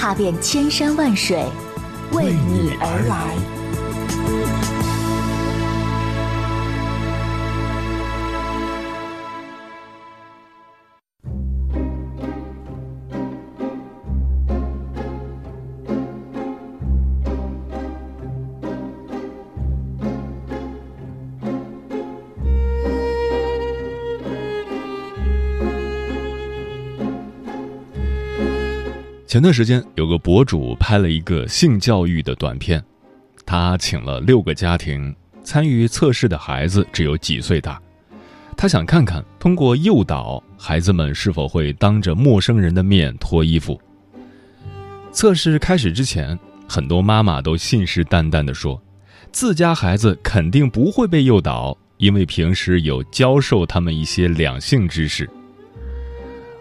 踏遍千山万水，为你而来。前段时间，有个博主拍了一个性教育的短片，他请了六个家庭参与测试的孩子只有几岁大，他想看看通过诱导孩子们是否会当着陌生人的面脱衣服。测试开始之前，很多妈妈都信誓旦旦地说，自家孩子肯定不会被诱导，因为平时有教授他们一些两性知识。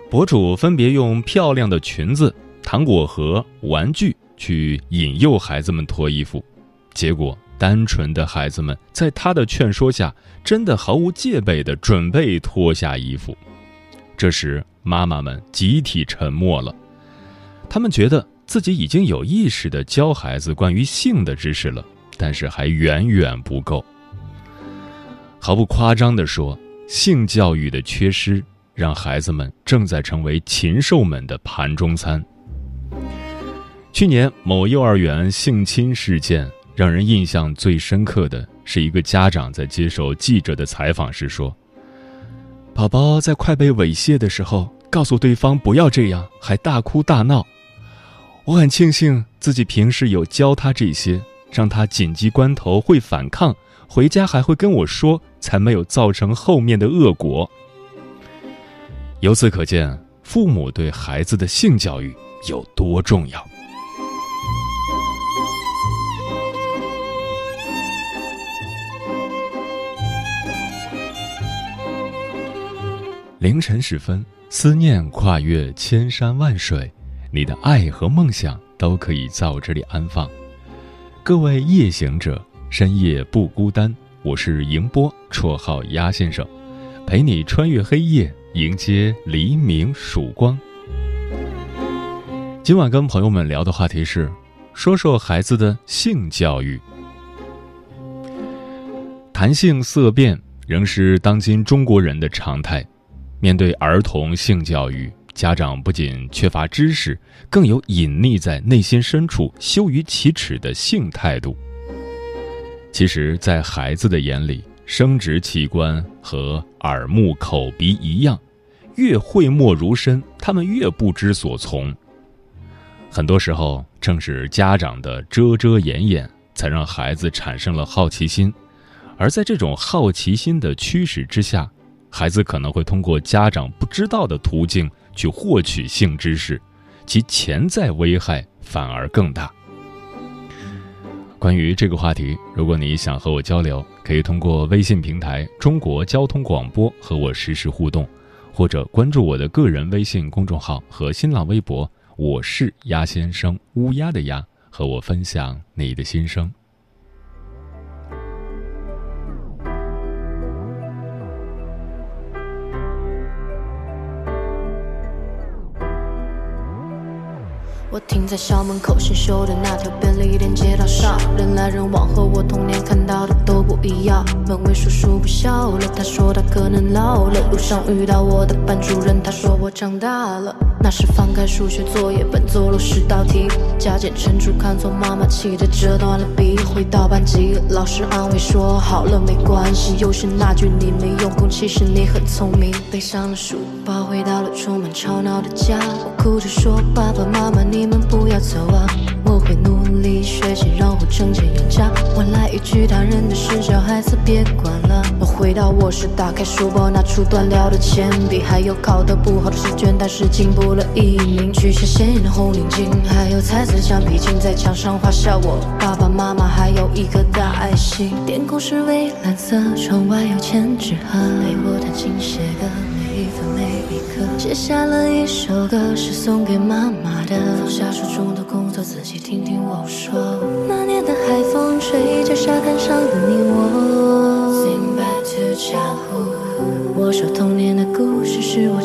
博主分别用漂亮的裙子。糖果盒、玩具去引诱孩子们脱衣服，结果单纯的孩子们在他的劝说下，真的毫无戒备的准备脱下衣服。这时，妈妈们集体沉默了，他们觉得自己已经有意识的教孩子关于性的知识了，但是还远远不够。毫不夸张地说，性教育的缺失，让孩子们正在成为禽兽们的盘中餐。去年某幼儿园性侵事件，让人印象最深刻的是一个家长在接受记者的采访时说：“宝宝在快被猥亵的时候，告诉对方不要这样，还大哭大闹。我很庆幸自己平时有教他这些，让他紧急关头会反抗，回家还会跟我说，才没有造成后面的恶果。”由此可见，父母对孩子的性教育有多重要。凌晨时分，思念跨越千山万水，你的爱和梦想都可以在我这里安放。各位夜行者，深夜不孤单。我是迎波，绰号鸭先生，陪你穿越黑夜，迎接黎明曙光。今晚跟朋友们聊的话题是，说说孩子的性教育。谈性色变仍是当今中国人的常态。面对儿童性教育，家长不仅缺乏知识，更有隐匿在内心深处羞于启齿的性态度。其实，在孩子的眼里，生殖器官和耳目口鼻一样，越讳莫如深，他们越不知所从。很多时候，正是家长的遮遮掩掩，才让孩子产生了好奇心，而在这种好奇心的驱使之下。孩子可能会通过家长不知道的途径去获取性知识，其潜在危害反而更大。关于这个话题，如果你想和我交流，可以通过微信平台“中国交通广播”和我实时互动，或者关注我的个人微信公众号和新浪微博“我是鸭先生”（乌鸦的鸭），和我分享你的心声。我停在校门口新修的那条便利店街道上，人来人往，和我童年看到的都不一样。门卫叔叔不笑了，他说他可能老了。路上遇到我的班主任，他说我长大了。那时翻开数学作业本，做了十道题，加减乘除看错，妈妈气得折断了笔。回到班级，老师安慰说好了没关系。又是那句你没用功，其实你很聪明。背上了书包，回到了充满吵闹的家，我哭着说爸爸妈妈你。们不要走啊！我会会努力学习，让我成茧有家。换来一句他人的事，小孩子别管了。我回到卧室，打开书包，拿出断掉的铅笔，还有考得不好的试卷，但是进步了一名。取下鲜艳的红领巾，还有彩色橡皮筋，在墙上画下我爸爸妈妈，还有一颗大爱心。天空是蔚蓝色，窗外有千纸鹤，陪我弹琴写歌，每一分每写下了一首歌，是送给妈妈的。放下手中的工作，仔细听听我说。那年的海风吹着沙滩上的你我。Sing back to childhood，我说童年的故事是我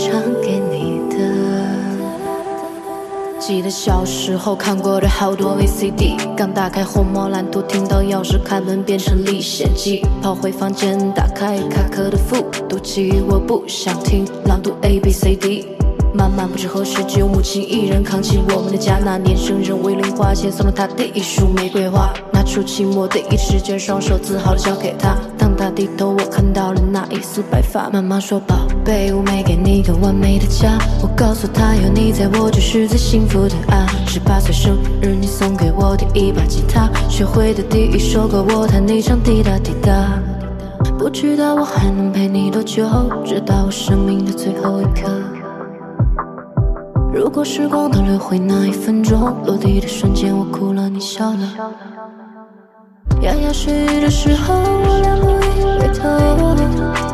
记得小时候看过的好多 VCD，刚打开红猫蓝图，听到钥匙开门变成历险记，跑回房间打开卡壳的复读机，我不想听朗读 A B C D。慢慢不知何时只有母亲一人扛起我们的家。那年生日，为零花钱送了她第一束玫瑰花，拿出期末第一试卷，双手自豪地交给她。当她低头，我看到了那一丝白发。妈妈说：“宝贝，我没给你个完美的家。”我告诉她：“有你在我就是最幸福的啊。”十八岁生日，你送给我第一把吉他，学会的第一首歌，我弹你唱滴答滴答。不知道我还能陪你多久，直到我生命的最后一刻。如果时光倒流回那一分钟，落地的瞬间，我哭了，你笑了。牙牙学语的时候，我俩不一回头。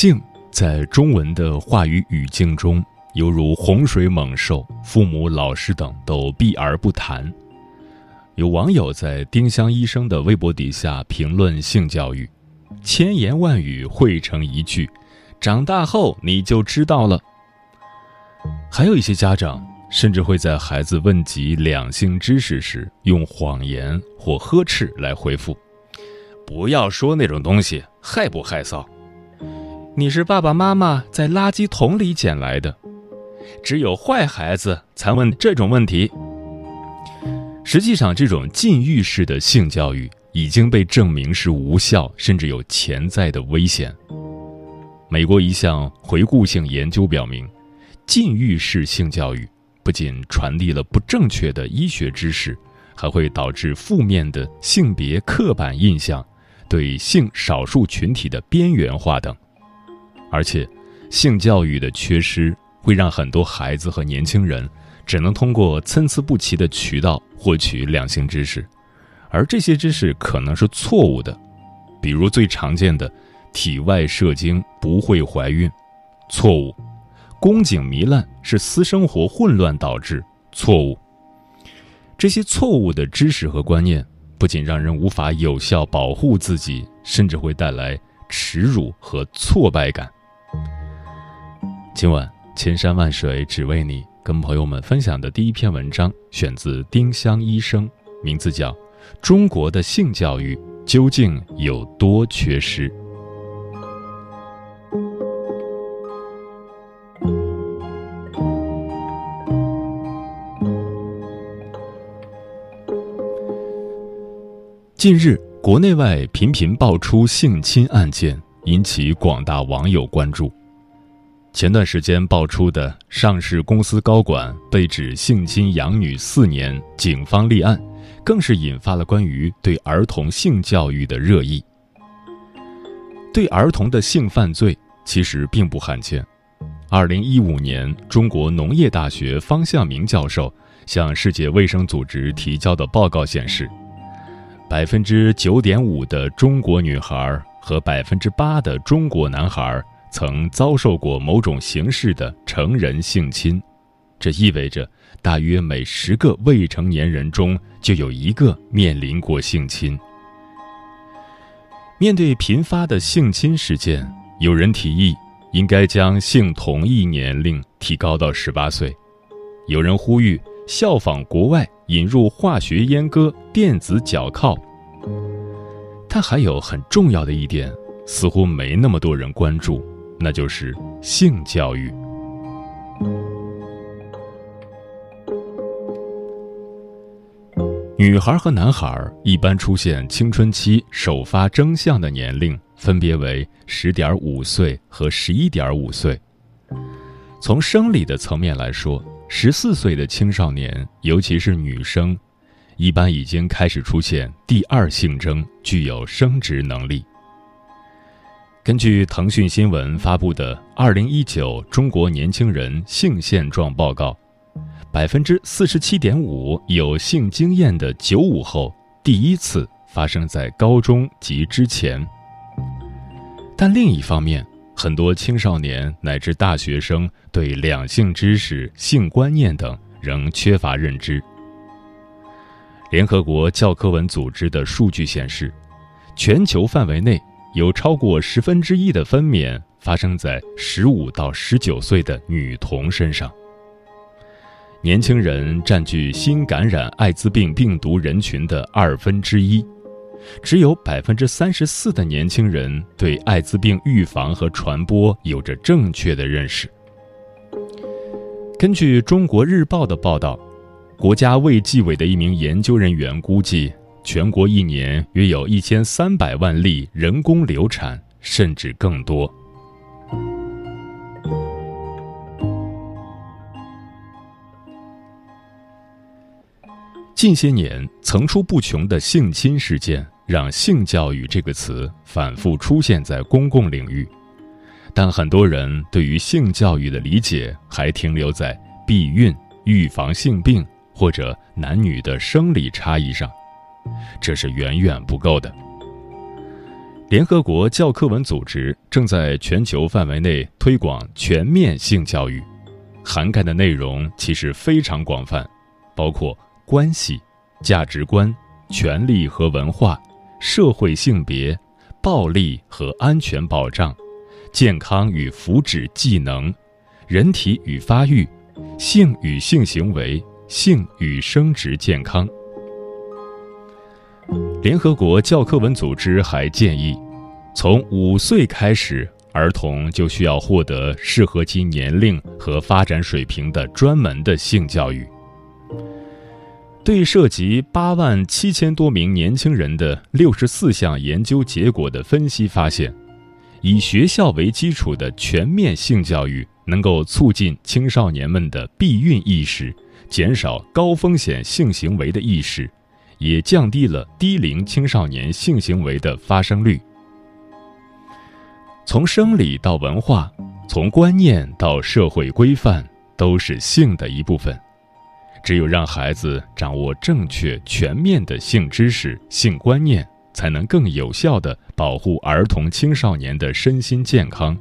性在中文的话语语境中，犹如洪水猛兽，父母、老师等都避而不谈。有网友在丁香医生的微博底下评论性教育，千言万语汇成一句：“长大后你就知道了。”还有一些家长甚至会在孩子问及两性知识时，用谎言或呵斥来回复：“不要说那种东西，害不害臊？”你是爸爸妈妈在垃圾桶里捡来的，只有坏孩子才问这种问题。实际上，这种禁欲式的性教育已经被证明是无效，甚至有潜在的危险。美国一项回顾性研究表明，禁欲式性教育不仅传递了不正确的医学知识，还会导致负面的性别刻板印象，对性少数群体的边缘化等。而且，性教育的缺失会让很多孩子和年轻人只能通过参差不齐的渠道获取两性知识，而这些知识可能是错误的，比如最常见的“体外射精不会怀孕”，错误；“宫颈糜烂是私生活混乱导致”，错误。这些错误的知识和观念不仅让人无法有效保护自己，甚至会带来耻辱和挫败感。今晚千山万水只为你，跟朋友们分享的第一篇文章选自丁香医生，名字叫《中国的性教育究竟有多缺失》。近日，国内外频频爆出性侵案件，引起广大网友关注。前段时间爆出的上市公司高管被指性侵养女四年，警方立案，更是引发了关于对儿童性教育的热议。对儿童的性犯罪其实并不罕见。二零一五年，中国农业大学方向明教授向世界卫生组织提交的报告显示，百分之九点五的中国女孩和百分之八的中国男孩。曾遭受过某种形式的成人性侵，这意味着大约每十个未成年人中就有一个面临过性侵。面对频发的性侵事件，有人提议应该将性同意年龄提高到十八岁，有人呼吁效仿国外引入化学阉割、电子脚铐。它还有很重要的一点，似乎没那么多人关注。那就是性教育。女孩和男孩一般出现青春期首发征象的年龄分别为十点五岁和十一点五岁。从生理的层面来说，十四岁的青少年，尤其是女生，一般已经开始出现第二性征，具有生殖能力。根据腾讯新闻发布的《二零一九中国年轻人性现状报告》，百分之四十七点五有性经验的九五后第一次发生在高中及之前。但另一方面，很多青少年乃至大学生对两性知识、性观念等仍缺乏认知。联合国教科文组织的数据显示，全球范围内。有超过十分之一的分娩发生在十五到十九岁的女童身上。年轻人占据新感染艾滋病病毒人群的二分之一，只有百分之三十四的年轻人对艾滋病预防和传播有着正确的认识。根据《中国日报》的报道，国家卫计委的一名研究人员估计。全国一年约有一千三百万例人工流产，甚至更多。近些年层出不穷的性侵事件，让“性教育”这个词反复出现在公共领域，但很多人对于性教育的理解还停留在避孕、预防性病或者男女的生理差异上。这是远远不够的。联合国教科文组织正在全球范围内推广全面性教育，涵盖的内容其实非常广泛，包括关系、价值观、权利和文化、社会性别、暴力和安全保障、健康与福祉技能、人体与发育、性与性行为、性与生殖健康。联合国教科文组织还建议，从五岁开始，儿童就需要获得适合其年龄和发展水平的专门的性教育。对涉及八万七千多名年轻人的六十四项研究结果的分析发现，以学校为基础的全面性教育能够促进青少年们的避孕意识，减少高风险性行为的意识。也降低了低龄青少年性行为的发生率。从生理到文化，从观念到社会规范，都是性的一部分。只有让孩子掌握正确全面的性知识、性观念，才能更有效的保护儿童青少年的身心健康，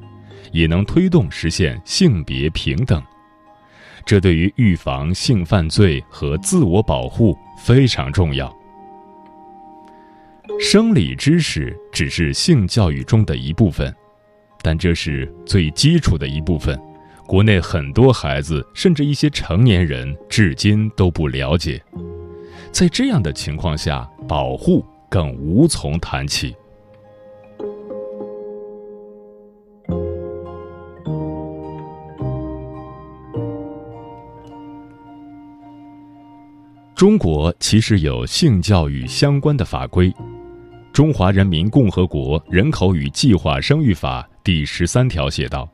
也能推动实现性别平等。这对于预防性犯罪和自我保护非常重要。生理知识只是性教育中的一部分，但这是最基础的一部分，国内很多孩子甚至一些成年人至今都不了解。在这样的情况下，保护更无从谈起。中国其实有性教育相关的法规，《中华人民共和国人口与计划生育法》第十三条写道：“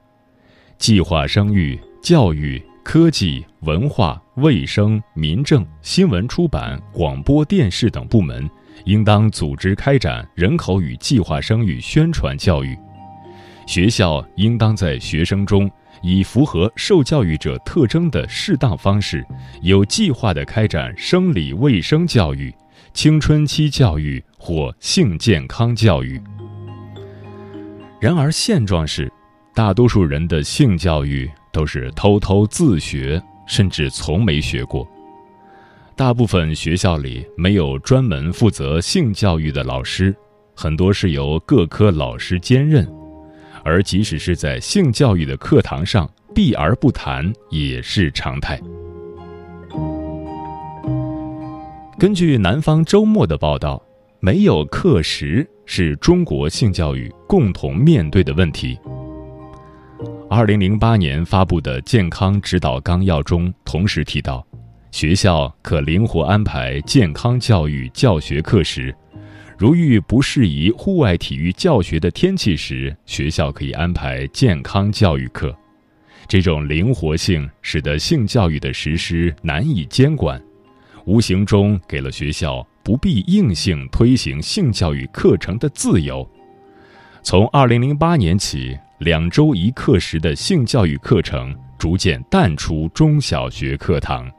计划生育、教育、科技、文化、卫生、民政、新闻出版、广播电视等部门，应当组织开展人口与计划生育宣传教育。学校应当在学生中。”以符合受教育者特征的适当方式，有计划地开展生理卫生教育、青春期教育或性健康教育。然而，现状是，大多数人的性教育都是偷偷自学，甚至从没学过。大部分学校里没有专门负责性教育的老师，很多是由各科老师兼任。而即使是在性教育的课堂上避而不谈也是常态。根据南方周末的报道，没有课时是中国性教育共同面对的问题。二零零八年发布的健康指导纲要中同时提到，学校可灵活安排健康教育教学课时。如遇不适宜户外体育教学的天气时，学校可以安排健康教育课。这种灵活性使得性教育的实施难以监管，无形中给了学校不必硬性推行性教育课程的自由。从2008年起，两周一课时的性教育课程逐渐淡出中小学课堂。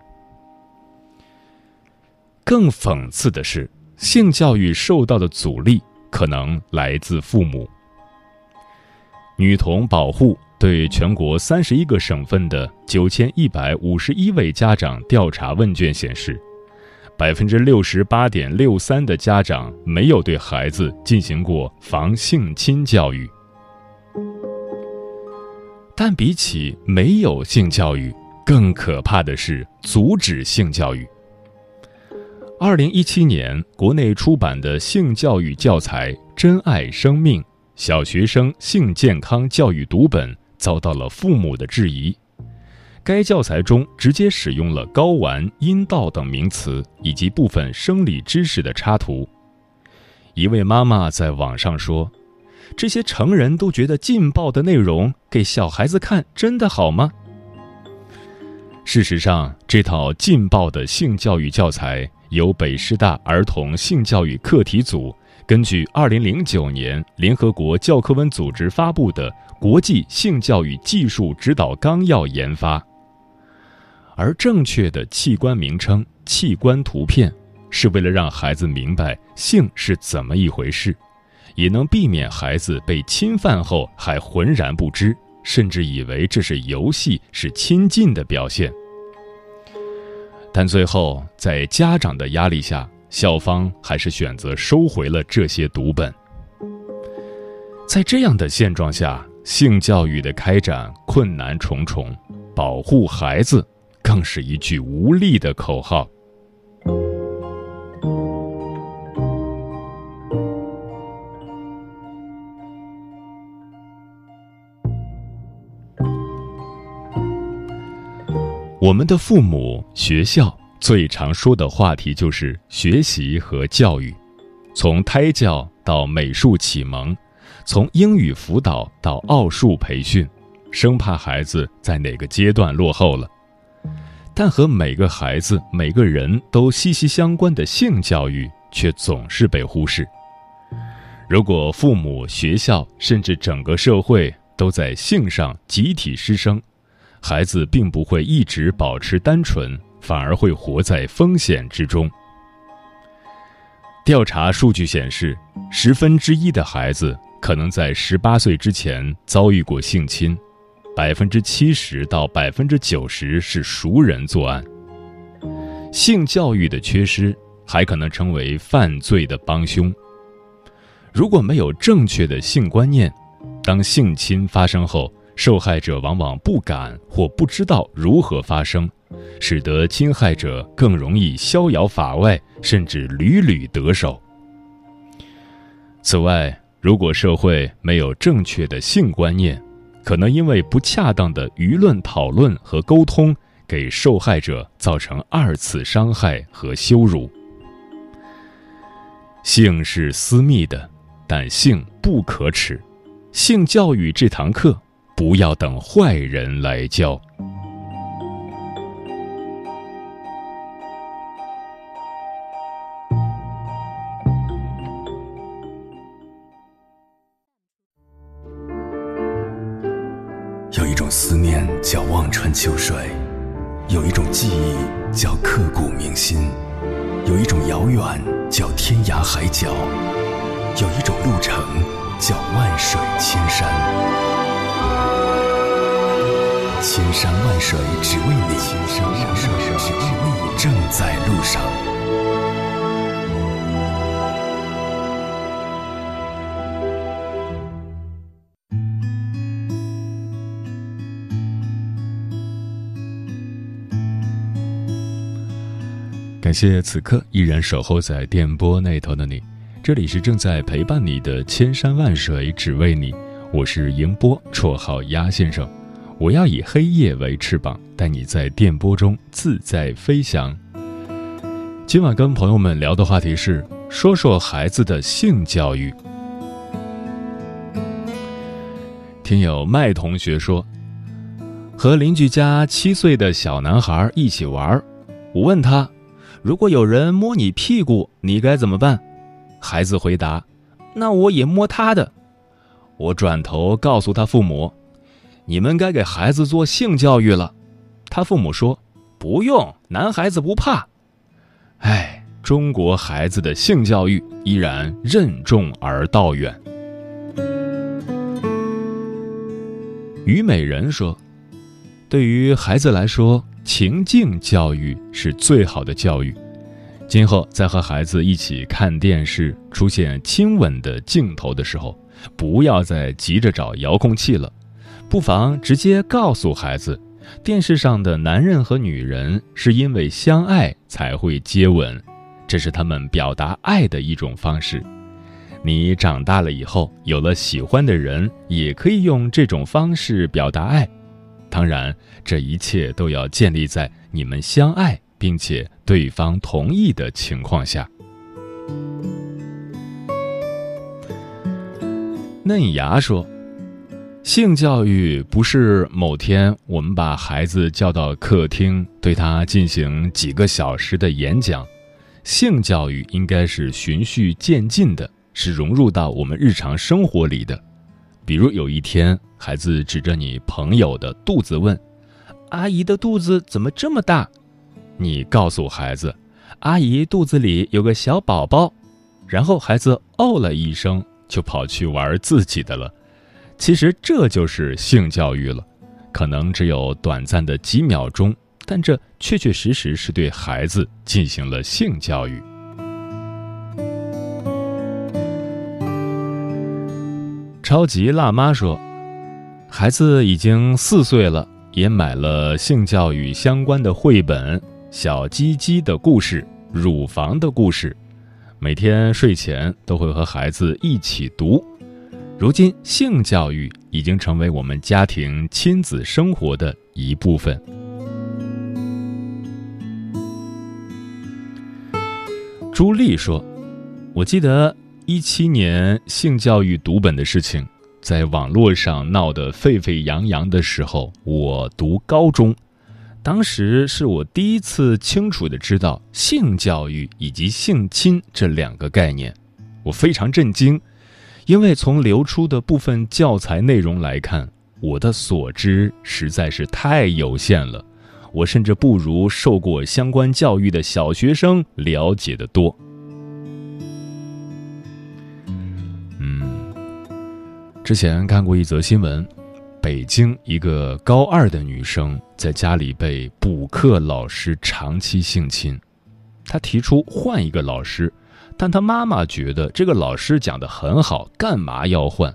更讽刺的是。性教育受到的阻力可能来自父母。女童保护对全国三十一个省份的九千一百五十一位家长调查问卷显示，百分之六十八点六三的家长没有对孩子进行过防性侵教育。但比起没有性教育，更可怕的是阻止性教育。二零一七年，国内出版的性教育教材《珍爱生命：小学生性健康教育读本》遭到了父母的质疑。该教材中直接使用了睾丸、阴道等名词以及部分生理知识的插图。一位妈妈在网上说：“这些成人都觉得劲爆的内容，给小孩子看真的好吗？”事实上，这套劲爆的性教育教材。由北师大儿童性教育课题组根据2009年联合国教科文组织发布的《国际性教育技术指导纲要》研发，而正确的器官名称、器官图片，是为了让孩子明白性是怎么一回事，也能避免孩子被侵犯后还浑然不知，甚至以为这是游戏，是亲近的表现。但最后，在家长的压力下，校方还是选择收回了这些读本。在这样的现状下，性教育的开展困难重重，保护孩子更是一句无力的口号。我们的父母、学校最常说的话题就是学习和教育，从胎教到美术启蒙，从英语辅导到奥数培训，生怕孩子在哪个阶段落后了。但和每个孩子、每个人都息息相关的性教育却总是被忽视。如果父母、学校甚至整个社会都在性上集体失声，孩子并不会一直保持单纯，反而会活在风险之中。调查数据显示，十分之一的孩子可能在十八岁之前遭遇过性侵，百分之七十到百分之九十是熟人作案。性教育的缺失还可能成为犯罪的帮凶。如果没有正确的性观念，当性侵发生后，受害者往往不敢或不知道如何发声，使得侵害者更容易逍遥法外，甚至屡屡得手。此外，如果社会没有正确的性观念，可能因为不恰当的舆论讨论和沟通，给受害者造成二次伤害和羞辱。性是私密的，但性不可耻。性教育这堂课，不要等坏人来教。有一种思念叫望穿秋水，有一种记忆叫刻骨铭心，有一种遥远叫天涯海角，有一种路程水只为你，千山万水只为你，正在路上。感谢此刻依然守候在电波那头的你，这里是正在陪伴你的千山万水只为你，我是迎波，绰号鸭先生。我要以黑夜为翅膀，带你在电波中自在飞翔。今晚跟朋友们聊的话题是，说说孩子的性教育。听友麦同学说，和邻居家七岁的小男孩一起玩，我问他。如果有人摸你屁股，你该怎么办？孩子回答：“那我也摸他的。”我转头告诉他父母：“你们该给孩子做性教育了。”他父母说：“不用，男孩子不怕。”哎，中国孩子的性教育依然任重而道远。虞美人说：“对于孩子来说。”情境教育是最好的教育。今后在和孩子一起看电视出现亲吻的镜头的时候，不要再急着找遥控器了，不妨直接告诉孩子，电视上的男人和女人是因为相爱才会接吻，这是他们表达爱的一种方式。你长大了以后有了喜欢的人，也可以用这种方式表达爱。当然，这一切都要建立在你们相爱并且对方同意的情况下。嫩芽说：“性教育不是某天我们把孩子叫到客厅，对他进行几个小时的演讲。性教育应该是循序渐进的，是融入到我们日常生活里的。比如有一天。”孩子指着你朋友的肚子问：“阿姨的肚子怎么这么大？”你告诉孩子：“阿姨肚子里有个小宝宝。”然后孩子哦了一声，就跑去玩自己的了。其实这就是性教育了，可能只有短暂的几秒钟，但这确确实实是对孩子进行了性教育。超级辣妈说。孩子已经四岁了，也买了性教育相关的绘本，《小鸡鸡的故事》《乳房的故事》，每天睡前都会和孩子一起读。如今，性教育已经成为我们家庭亲子生活的一部分。朱莉说：“我记得一七年性教育读本的事情。”在网络上闹得沸沸扬扬的时候，我读高中，当时是我第一次清楚的知道性教育以及性侵这两个概念，我非常震惊，因为从流出的部分教材内容来看，我的所知实在是太有限了，我甚至不如受过相关教育的小学生了解的多。嗯之前看过一则新闻，北京一个高二的女生在家里被补课老师长期性侵，她提出换一个老师，但他妈妈觉得这个老师讲的很好，干嘛要换？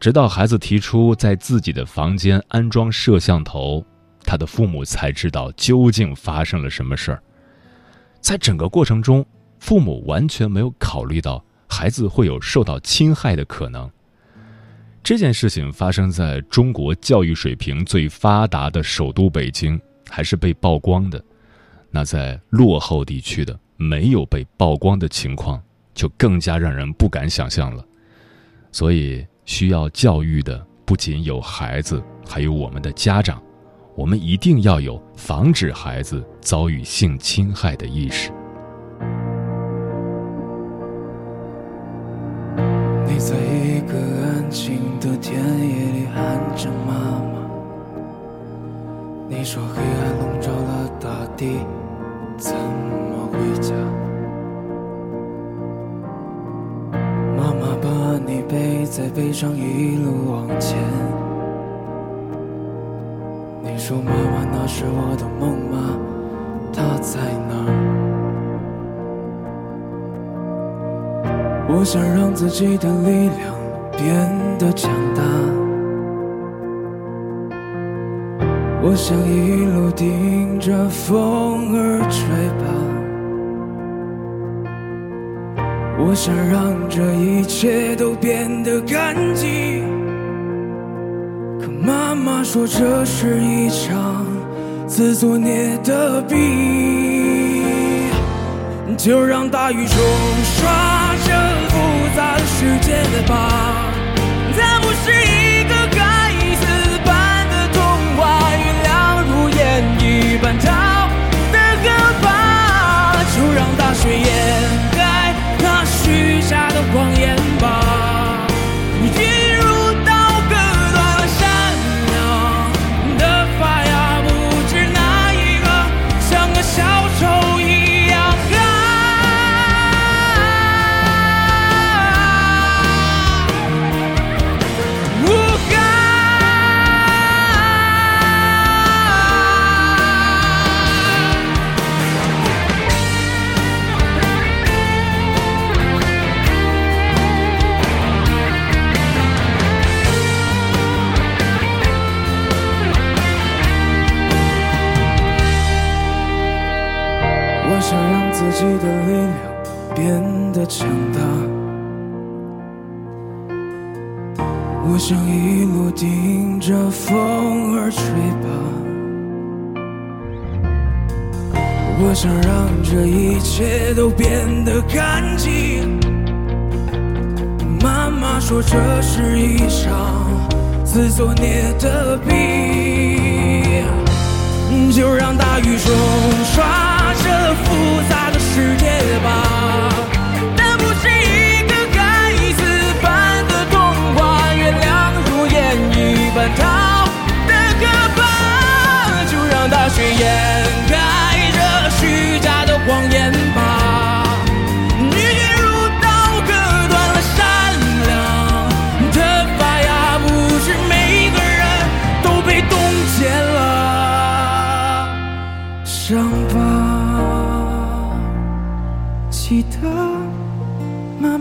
直到孩子提出在自己的房间安装摄像头，他的父母才知道究竟发生了什么事儿。在整个过程中，父母完全没有考虑到孩子会有受到侵害的可能。这件事情发生在中国教育水平最发达的首都北京，还是被曝光的。那在落后地区的没有被曝光的情况，就更加让人不敢想象了。所以。需要教育的不仅有孩子，还有我们的家长。我们一定要有防止孩子遭遇性侵害的意识。你在一个安静的田野里喊着妈妈，你说黑暗笼罩了大地，怎么回家？妈妈把你背在背上一路往前。你说妈妈那是我的梦吗？她在哪儿？我想让自己的力量变得强大。我想一路顶着风儿吹吧。我想让这一切都变得干净，可妈妈说这是一场自作孽的病，就让大雨冲刷这复杂世界的吧。它不是一半岛的歌吧，就让大雪掩盖那。许下的谎言吧，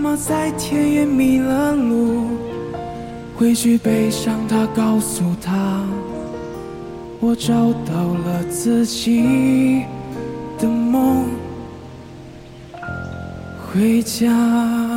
我在田野迷了路，回去悲伤，他告诉他，我找到了自己的梦，回家。